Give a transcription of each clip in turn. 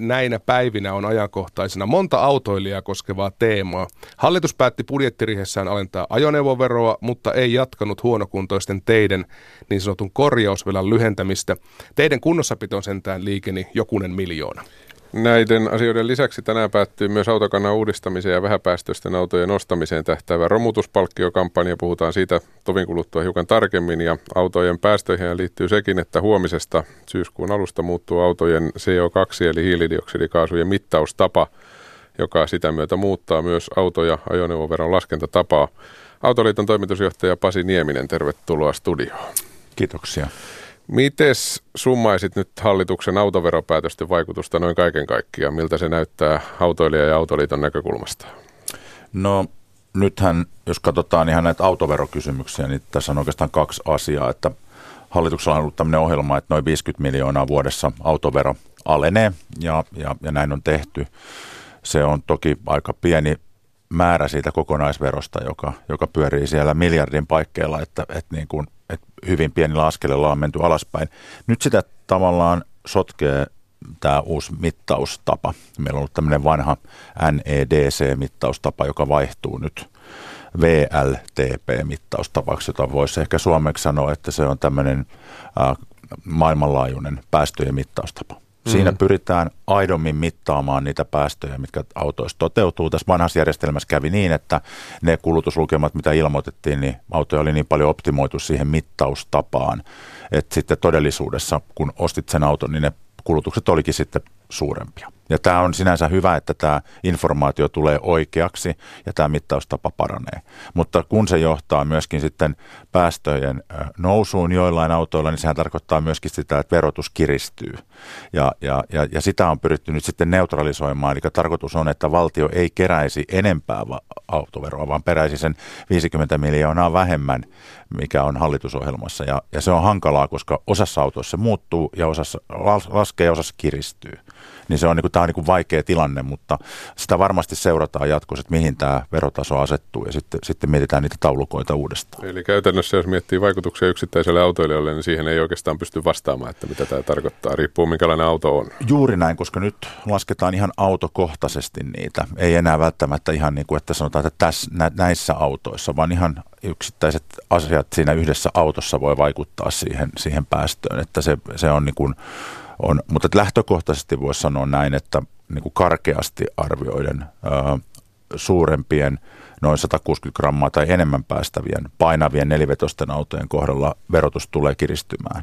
näinä päivinä on ajankohtaisena monta autoilijaa koskevaa teemaa. Hallitus päätti budjettirihessään alentaa ajoneuvoveroa, mutta ei jatkanut huonokuntoisten teiden niin sanotun korjausvelan lyhentämistä. Teiden kunnossapitoon sentään liikeni jokunen miljoona. Näiden asioiden lisäksi tänään päättyy myös autokannan uudistamiseen ja vähäpäästöisten autojen ostamiseen tähtävä romutuspalkkiokampanja. Puhutaan siitä tovin kuluttua hiukan tarkemmin ja autojen päästöihin liittyy sekin, että huomisesta syyskuun alusta muuttuu autojen CO2 eli hiilidioksidikaasujen mittaustapa, joka sitä myötä muuttaa myös auto- ja ajoneuvoveron laskentatapaa. Autoliiton toimitusjohtaja Pasi Nieminen, tervetuloa studioon. Kiitoksia. Mites summaisit nyt hallituksen autoveropäätösten vaikutusta noin kaiken kaikkiaan? Miltä se näyttää autoilija- ja autoliiton näkökulmasta? No nythän, jos katsotaan ihan näitä autoverokysymyksiä, niin tässä on oikeastaan kaksi asiaa. Että hallituksella on ollut tämmöinen ohjelma, että noin 50 miljoonaa vuodessa autovero alenee ja, ja, ja näin on tehty. Se on toki aika pieni määrä siitä kokonaisverosta, joka, joka pyörii siellä miljardin paikkeilla, että, että niin kuin hyvin pienillä askelilla on menty alaspäin. Nyt sitä tavallaan sotkee tämä uusi mittaustapa. Meillä on ollut tämmöinen vanha NEDC-mittaustapa, joka vaihtuu nyt VLTP-mittaustapaksi, jota voisi ehkä suomeksi sanoa, että se on tämmöinen maailmanlaajuinen päästöjen mittaustapa. Siinä mm. pyritään aidommin mittaamaan niitä päästöjä, mitkä autoissa toteutuu. Tässä vanhassa järjestelmässä kävi niin, että ne kulutuslukemat, mitä ilmoitettiin, niin autoja oli niin paljon optimoitu siihen mittaustapaan, että sitten todellisuudessa, kun ostit sen auton, niin ne kulutukset olikin sitten suurempia. Ja tämä on sinänsä hyvä, että tämä informaatio tulee oikeaksi ja tämä mittaustapa paranee. Mutta kun se johtaa myöskin sitten päästöjen nousuun joillain autoilla, niin sehän tarkoittaa myöskin sitä, että verotus kiristyy. Ja, ja, ja, ja sitä on pyritty nyt sitten neutralisoimaan. Eli tarkoitus on, että valtio ei keräisi enempää autoveroa, vaan peräisi sen 50 miljoonaa vähemmän, mikä on hallitusohjelmassa. Ja, ja se on hankalaa, koska osassa autoissa se muuttuu ja osassa laskee ja osassa kiristyy niin se on, niin kuin, tämä on niin kuin vaikea tilanne, mutta sitä varmasti seurataan jatkossa, että mihin tämä verotaso asettuu ja sitten, sitten mietitään niitä taulukoita uudestaan. Eli käytännössä, jos miettii vaikutuksia yksittäiselle autoilijalle, niin siihen ei oikeastaan pysty vastaamaan, että mitä tämä tarkoittaa, riippuu minkälainen auto on. Juuri näin, koska nyt lasketaan ihan autokohtaisesti niitä, ei enää välttämättä ihan niin kuin, että sanotaan, että tässä, näissä autoissa, vaan ihan yksittäiset asiat siinä yhdessä autossa voi vaikuttaa siihen, siihen päästöön, että se, se on niin kuin on, mutta lähtökohtaisesti voisi sanoa näin, että niin kuin karkeasti arvioiden ää, suurempien noin 160 grammaa tai enemmän päästävien painavien nelivetosten autojen kohdalla verotus tulee kiristymään.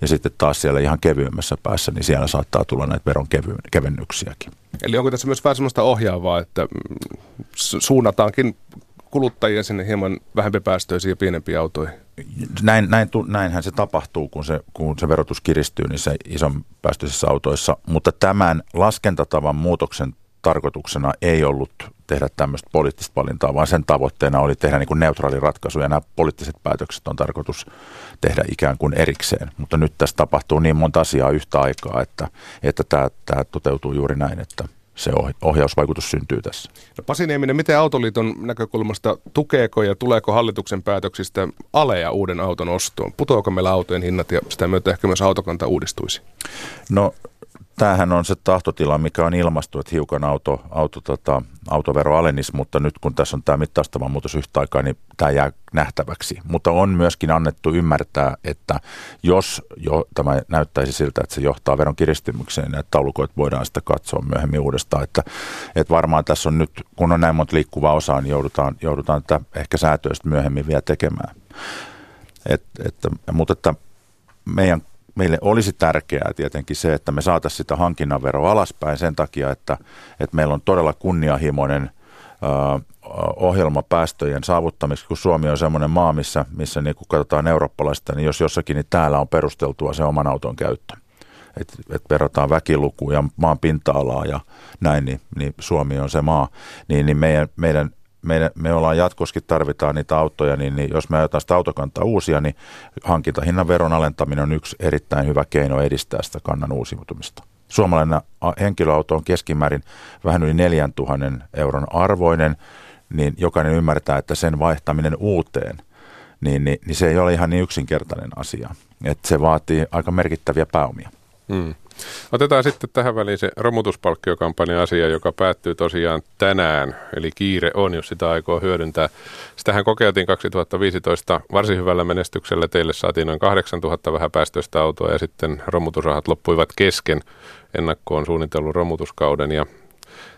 Ja sitten taas siellä ihan kevyemmässä päässä, niin siellä saattaa tulla näitä veron kevennyksiäkin. Eli onko tässä myös vähän sellaista ohjaavaa, että suunnataankin kuluttajia sinne hieman vähempipäästöisiin ja pienempiin autoihin? Näin, näin, näinhän se tapahtuu, kun se, kun se verotus kiristyy niissä ison päästöisissä autoissa, mutta tämän laskentatavan muutoksen tarkoituksena ei ollut tehdä tämmöistä poliittista valintaa, vaan sen tavoitteena oli tehdä niin kuin neutraali ratkaisu ja nämä poliittiset päätökset on tarkoitus tehdä ikään kuin erikseen. Mutta nyt tässä tapahtuu niin monta asiaa yhtä aikaa, että, että tämä, tämä toteutuu juuri näin, että se ohjausvaikutus syntyy tässä. No Pasi Nieminen, miten Autoliiton näkökulmasta tukeeko ja tuleeko hallituksen päätöksistä aleja uuden auton ostoon? Putoako meillä autojen hinnat ja sitä myötä ehkä myös autokanta uudistuisi? No tämähän on se tahtotila, mikä on ilmastu, että hiukan auto, auto, tota, autovero alenisi, mutta nyt kun tässä on tämä mittaustava muutos yhtä aikaa, niin tämä jää nähtäväksi. Mutta on myöskin annettu ymmärtää, että jos jo tämä näyttäisi siltä, että se johtaa veron kiristymykseen, niin taulukoit voidaan sitten katsoa myöhemmin uudestaan. Että, että varmaan tässä on nyt, kun on näin monta liikkuvaa osaa, niin joudutaan, joudutaan tätä ehkä säätöistä myöhemmin vielä tekemään. Et, että, mutta että meidän meille olisi tärkeää tietenkin se, että me saataisiin sitä hankinnan veroa alaspäin sen takia, että, että meillä on todella kunnianhimoinen ohjelma päästöjen saavuttamiseksi, kun Suomi on semmoinen maa, missä, missä niin kun katsotaan eurooppalaista, niin jos jossakin, niin täällä on perusteltua se oman auton käyttö. Että et verrataan väkilukuja, ja maan pinta-alaa ja näin, niin, niin Suomi on se maa. Niin, niin meidän, meidän me, me ollaan jatkossakin tarvitaan niitä autoja, niin, niin jos me ajetaan sitä autokantaa uusia, niin hankintahinnan veron alentaminen on yksi erittäin hyvä keino edistää sitä kannan uusiutumista. Suomalainen henkilöauto on keskimäärin vähän yli 4000 euron arvoinen, niin jokainen ymmärtää, että sen vaihtaminen uuteen, niin, niin, niin se ei ole ihan niin yksinkertainen asia. Että se vaatii aika merkittäviä pääomia. Hmm. Otetaan sitten tähän väliin se romutuspalkkiokampanjan asia, joka päättyy tosiaan tänään. Eli kiire on, jos sitä aikoo hyödyntää. Sitähän kokeiltiin 2015 varsin hyvällä menestyksellä. Teille saatiin noin 8000 vähäpäästöistä autoa ja sitten romutusrahat loppuivat kesken ennakkoon suunnitellun romutuskauden. Ja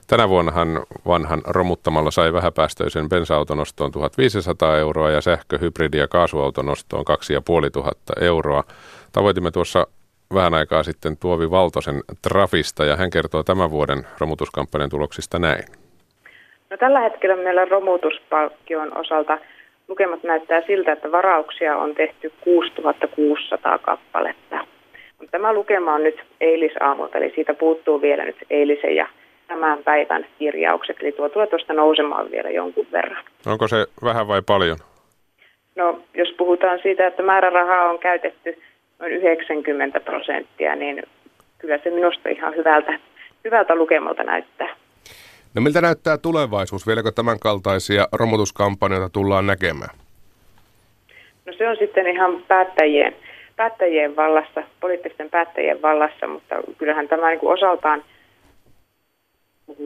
Tänä vuonnahan vanhan romuttamalla sai vähäpäästöisen bensa-auton ostoon 1500 euroa ja sähkö-, hybridi- ja kaasuauton ostoon 2500 euroa. Tavoitimme tuossa vähän aikaa sitten Tuovi Valtosen Trafista ja hän kertoo tämän vuoden romutuskampanjan tuloksista näin. No, tällä hetkellä meillä romutuspalkkion osalta lukemat näyttää siltä, että varauksia on tehty 6600 kappaletta. Mutta tämä lukema on nyt eilisaamulta, eli siitä puuttuu vielä nyt eilisen ja tämän päivän kirjaukset. Eli tuo tulee tuosta nousemaan vielä jonkun verran. Onko se vähän vai paljon? No, jos puhutaan siitä, että määrärahaa on käytetty noin 90 prosenttia, niin kyllä se minusta ihan hyvältä, hyvältä lukemalta näyttää. No miltä näyttää tulevaisuus? Vieläkö tämän kaltaisia romutuskampanjoita tullaan näkemään? No se on sitten ihan päättäjien, päättäjien vallassa, poliittisten päättäjien vallassa, mutta kyllähän tämä niin kuin osaltaan –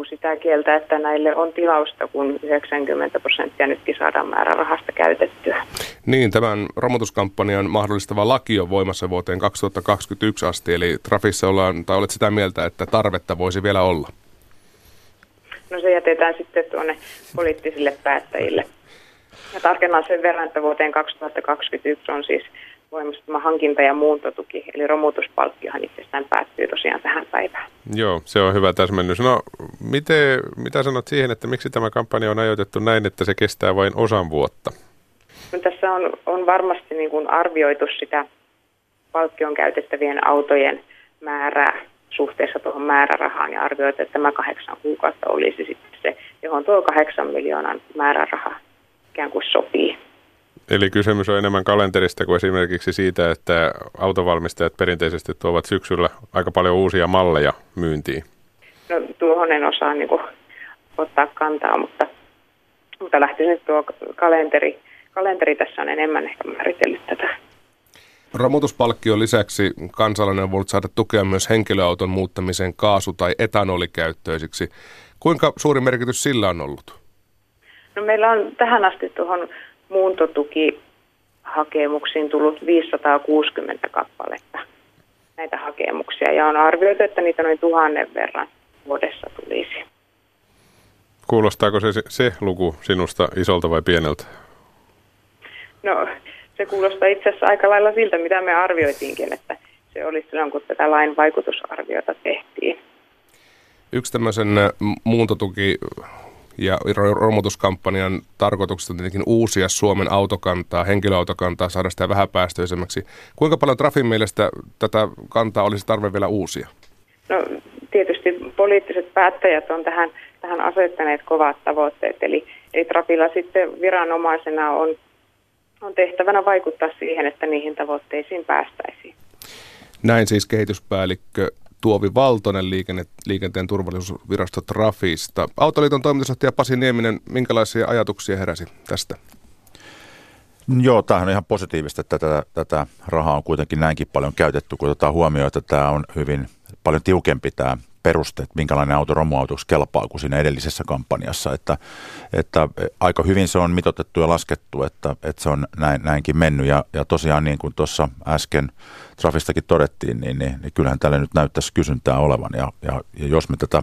puhuu sitä kieltä, että näille on tilausta, kun 90 prosenttia nytkin saadaan määrärahasta käytettyä. Niin, tämän romutuskampanjan mahdollistava laki on voimassa vuoteen 2021 asti, eli Trafissa ollaan, tai olet sitä mieltä, että tarvetta voisi vielä olla? No se jätetään sitten tuonne poliittisille päättäjille. Ja tarkennan sen verran, että vuoteen 2021 on siis voimassa tämä hankinta- ja muuntotuki, eli romutuspalkkiohan itsestään päättyy tosiaan tähän päivään. Joo, se on hyvä täsmennys. No, miten, mitä sanot siihen, että miksi tämä kampanja on ajoitettu näin, että se kestää vain osan vuotta? No, tässä on, on varmasti niin kuin arvioitu sitä palkkion käytettävien autojen määrää suhteessa tuohon määrärahaan ja arvioitu, että tämä kahdeksan kuukautta olisi sitten se, johon tuo kahdeksan miljoonan määräraha ikään kuin sopii. Eli kysymys on enemmän kalenterista kuin esimerkiksi siitä, että autovalmistajat perinteisesti tuovat syksyllä aika paljon uusia malleja myyntiin. No tuohon en osaa niin kuin, ottaa kantaa, mutta, mutta lähtisin tuo kalenteri, kalenteri tässä on enemmän ehkä määritellyt tätä. Romutuspalkkion lisäksi kansalainen voi saada tukea myös henkilöauton muuttamiseen kaasu- tai etanolikäyttöisiksi. Kuinka suuri merkitys sillä on ollut? No meillä on tähän asti tuohon muuntotukihakemuksiin tullut 560 kappaletta näitä hakemuksia ja on arvioitu, että niitä noin tuhannen verran vuodessa tulisi. Kuulostaako se, se luku sinusta isolta vai pieneltä? No se kuulostaa itse asiassa aika lailla siltä, mitä me arvioitiinkin, että se oli silloin, kun tätä lain vaikutusarviota tehtiin. Yksi tämmöisen muuntotuki ja romutuskampanjan tarkoituksena tietenkin uusia Suomen autokantaa, henkilöautokantaa, saada sitä vähäpäästöisemmäksi. Kuinka paljon Trafin mielestä tätä kantaa olisi tarve vielä uusia? No tietysti poliittiset päättäjät on tähän, tähän asettaneet kovat tavoitteet, eli, eli Trafilla sitten viranomaisena on, on tehtävänä vaikuttaa siihen, että niihin tavoitteisiin päästäisiin. Näin siis kehityspäällikkö Tuovi Valtonen liikenne, liikenteen turvallisuusvirasto Trafista. Autoliiton toimitusjohtaja Pasi Nieminen, minkälaisia ajatuksia heräsi tästä? Joo, tämähän on ihan positiivista, että tätä, tätä rahaa on kuitenkin näinkin paljon käytetty, kun otetaan huomioon, että tämä on hyvin paljon tiukempi tämä peruste, että minkälainen auto romuautoksi kelpaa kuin siinä edellisessä kampanjassa. Että, että aika hyvin se on mitotettu ja laskettu, että, että se on näin, näinkin mennyt. Ja, ja tosiaan niin kuin tuossa äsken Trafistakin todettiin, niin, niin, niin kyllähän tälle nyt näyttäisi kysyntää olevan. Ja, ja, ja jos me tätä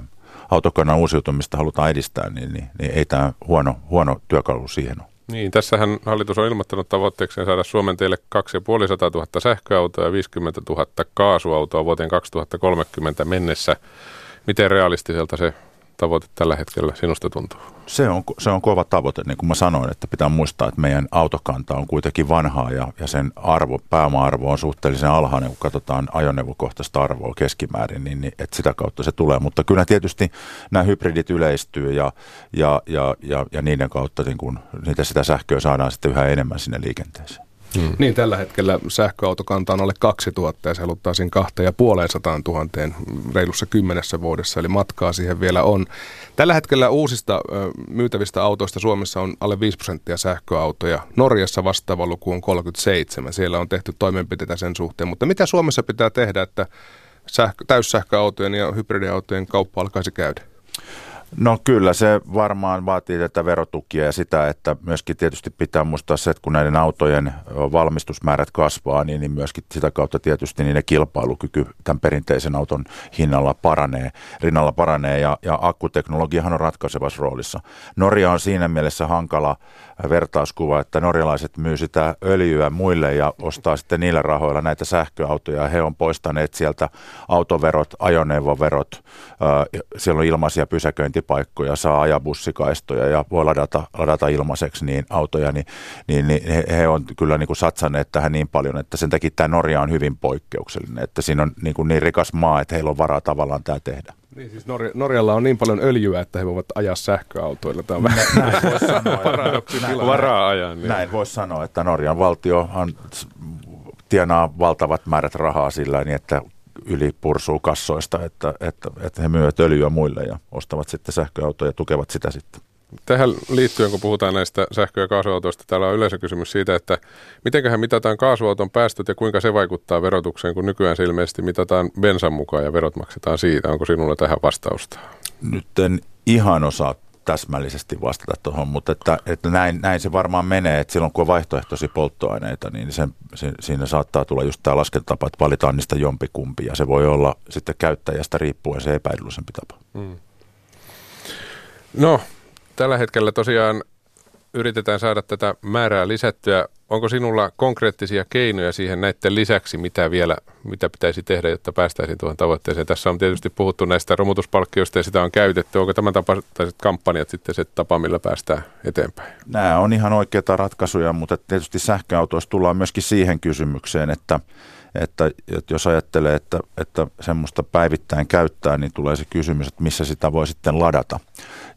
autokannan uusiutumista halutaan edistää, niin, niin, niin ei tämä huono, huono työkalu siihen ole. Niin, tässähän hallitus on ilmoittanut tavoitteekseen saada Suomen teille 2500 000 sähköautoa ja 50 000 kaasuautoa vuoteen 2030 mennessä. Miten realistiselta se tavoite tällä hetkellä sinusta tuntuu? Se on, se on kova tavoite, niin kuin mä sanoin, että pitää muistaa, että meidän autokanta on kuitenkin vanhaa ja, ja sen arvo, pääoma-arvo on suhteellisen alhainen, kun katsotaan ajoneuvokohtaista arvoa keskimäärin, niin, niin että sitä kautta se tulee. Mutta kyllä tietysti nämä hybridit yleistyy ja, ja, ja, ja, ja niiden kautta niin kun, niitä sitä sähköä saadaan sitten yhä enemmän sinne liikenteeseen. Hmm. Niin, tällä hetkellä sähköautokanta on alle 2000 ja se haluttaisiin kahteen ja puoleen sataan tuhanteen reilussa kymmenessä vuodessa, eli matkaa siihen vielä on. Tällä hetkellä uusista myytävistä autoista Suomessa on alle 5 prosenttia sähköautoja. Norjassa vastaava luku on 37. Siellä on tehty toimenpiteitä sen suhteen, mutta mitä Suomessa pitää tehdä, että sähkö, täyssähköautojen ja hybridiautojen kauppa alkaisi käydä? No kyllä se varmaan vaatii tätä verotukia ja sitä, että myöskin tietysti pitää muistaa se, että kun näiden autojen valmistusmäärät kasvaa, niin, niin myöskin sitä kautta tietysti ne kilpailukyky tämän perinteisen auton hinnalla paranee, rinnalla paranee ja, ja akkuteknologiahan on ratkaisevassa roolissa. Norja on siinä mielessä hankala vertauskuva, että norjalaiset myy sitä öljyä muille ja ostaa sitten niillä rahoilla näitä sähköautoja. He on poistaneet sieltä autoverot, ajoneuvoverot, siellä on ilmaisia pysäköintipaikkoja, saa ajaa bussikaistoja ja voi ladata, ladata ilmaiseksi niin autoja, niin, niin, niin he, he on kyllä niin kuin satsanneet tähän niin paljon, että sen takia tämä Norja on hyvin poikkeuksellinen, että siinä on niin, kuin niin rikas maa, että heillä on varaa tavallaan tämä tehdä. Niin siis Norja, Norjalla on niin paljon öljyä, että he voivat ajaa sähköautoilla. Tämä on vähän näin voisi sanoa, varaa ajaa. Niin. Näin voisi sanoa, että Norjan valtio tienaa valtavat määrät rahaa sillä niin, että yli pursuu kassoista, että, että, että he myyvät öljyä muille ja ostavat sitten sähköautoja ja tukevat sitä sitten. Tähän liittyen, kun puhutaan näistä sähkö- ja kaasuautoista, täällä on yleisökysymys siitä, että mitenköhän mitataan kaasuauton päästöt ja kuinka se vaikuttaa verotukseen, kun nykyään se ilmeisesti mitataan bensan mukaan ja verot maksetaan siitä. Onko sinulla tähän vastausta? Nyt en ihan osaa täsmällisesti vastata tuohon, mutta että, että näin, näin se varmaan menee, että silloin kun on vaihtoehtoisia polttoaineita, niin sen, se, siinä saattaa tulla just tämä laskentatapa, että valitaan niistä jompikumpi ja se voi olla sitten käyttäjästä riippuen se epäedullisempi tapa. Hmm. No, tällä hetkellä tosiaan yritetään saada tätä määrää lisättyä. Onko sinulla konkreettisia keinoja siihen näiden lisäksi, mitä vielä mitä pitäisi tehdä, jotta päästäisiin tuohon tavoitteeseen? Tässä on tietysti puhuttu näistä romutuspalkkioista ja sitä on käytetty. Onko tämän tapaiset kampanjat sitten se tapa, millä päästään eteenpäin? Nämä on ihan oikeita ratkaisuja, mutta tietysti sähköautoissa tullaan myöskin siihen kysymykseen, että että, että jos ajattelee, että, että semmoista päivittäin käyttää, niin tulee se kysymys, että missä sitä voi sitten ladata.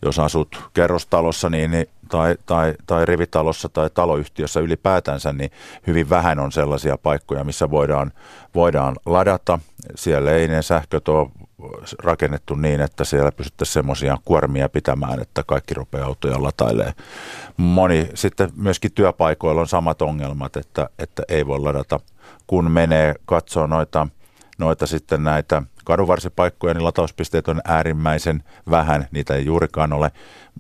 Jos asut kerrostalossa niin, niin, tai, tai, tai rivitalossa tai taloyhtiössä ylipäätänsä, niin hyvin vähän on sellaisia paikkoja, missä voidaan, voidaan ladata. Siellä ei ne sähköt ole rakennettu niin, että siellä pystyttäisiin semmoisia kuormia pitämään, että kaikki rupeaa autoja latailee. Moni sitten myöskin työpaikoilla on samat ongelmat, että, että ei voi ladata, kun menee katsoo noita, noita sitten näitä kadunvarsipaikkoja, niin latauspisteet on äärimmäisen vähän, niitä ei juurikaan ole.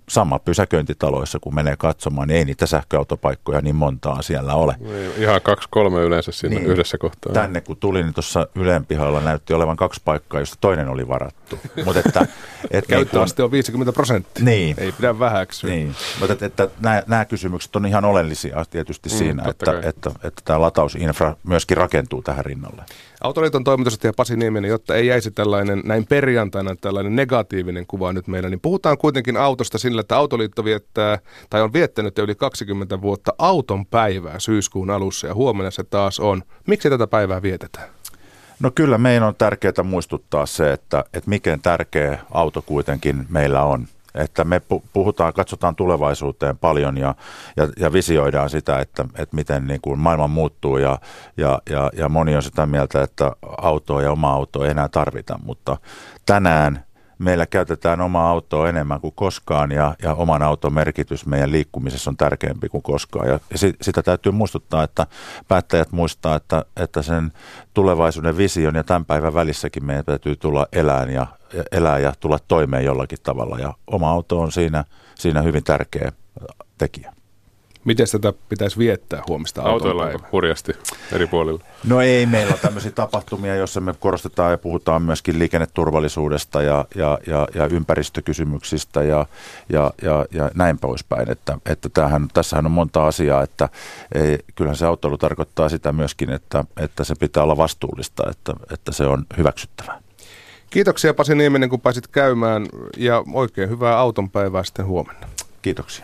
Sama pysäköintitaloissa, kun menee katsomaan, niin ei niitä sähköautopaikkoja niin montaa siellä ole. Niin, ihan kaksi kolme yleensä siinä niin, yhdessä kohtaa. Tänne kun tulin, niin tuossa Ylenpihalla näytti olevan kaksi paikkaa, josta toinen oli varattu. Mut että, et Käyttöaste on 50 prosenttia. Niin. Ei pidä vähäksi. Niin. Mutta että, että nämä, nämä kysymykset on ihan oleellisia tietysti mm, siinä, että, että, että, että tämä latausinfra myöskin rakentuu tähän rinnalle. Autoliiton toimitusjohtaja Pasi Nieminen, jotta ei jäisi tällainen näin perjantaina tällainen negatiivinen kuva nyt meillä, niin puhutaan kuitenkin autosta sillä, että Autoliitto viettää tai on viettänyt jo yli 20 vuotta auton päivää syyskuun alussa ja huomenna se taas on. Miksi tätä päivää vietetään? No kyllä meidän on tärkeää muistuttaa se, että, että miten tärkeä auto kuitenkin meillä on että me puhutaan, katsotaan tulevaisuuteen paljon ja, ja, ja visioidaan sitä, että, että miten niin kuin maailma muuttuu ja, ja, ja, ja moni on sitä mieltä, että autoa ja oma autoa ei enää tarvita, mutta tänään meillä käytetään omaa autoa enemmän kuin koskaan ja, ja oman auton merkitys meidän liikkumisessa on tärkeämpi kuin koskaan. Ja, ja sitä täytyy muistuttaa, että päättäjät muistaa, että, että sen tulevaisuuden vision ja tämän päivän välissäkin meidän täytyy tulla elään ja, ja elää ja tulla toimeen jollakin tavalla. Ja oma auto on siinä, siinä hyvin tärkeä tekijä. Miten tätä pitäisi viettää huomista Autoilla hurjasti eri puolilla. No ei, meillä on tämmöisiä tapahtumia, joissa me korostetaan ja puhutaan myöskin liikenneturvallisuudesta ja, ja, ja, ja ympäristökysymyksistä ja, ja, ja, ja näin poispäin. Että, että tämähän, tässähän on monta asiaa, että ei, kyllähän se autoilu tarkoittaa sitä myöskin, että, että se pitää olla vastuullista, että, että se on hyväksyttävää. Kiitoksia Pasi Nieminen, kun pääsit käymään ja oikein hyvää autonpäivää sitten huomenna. Kiitoksia.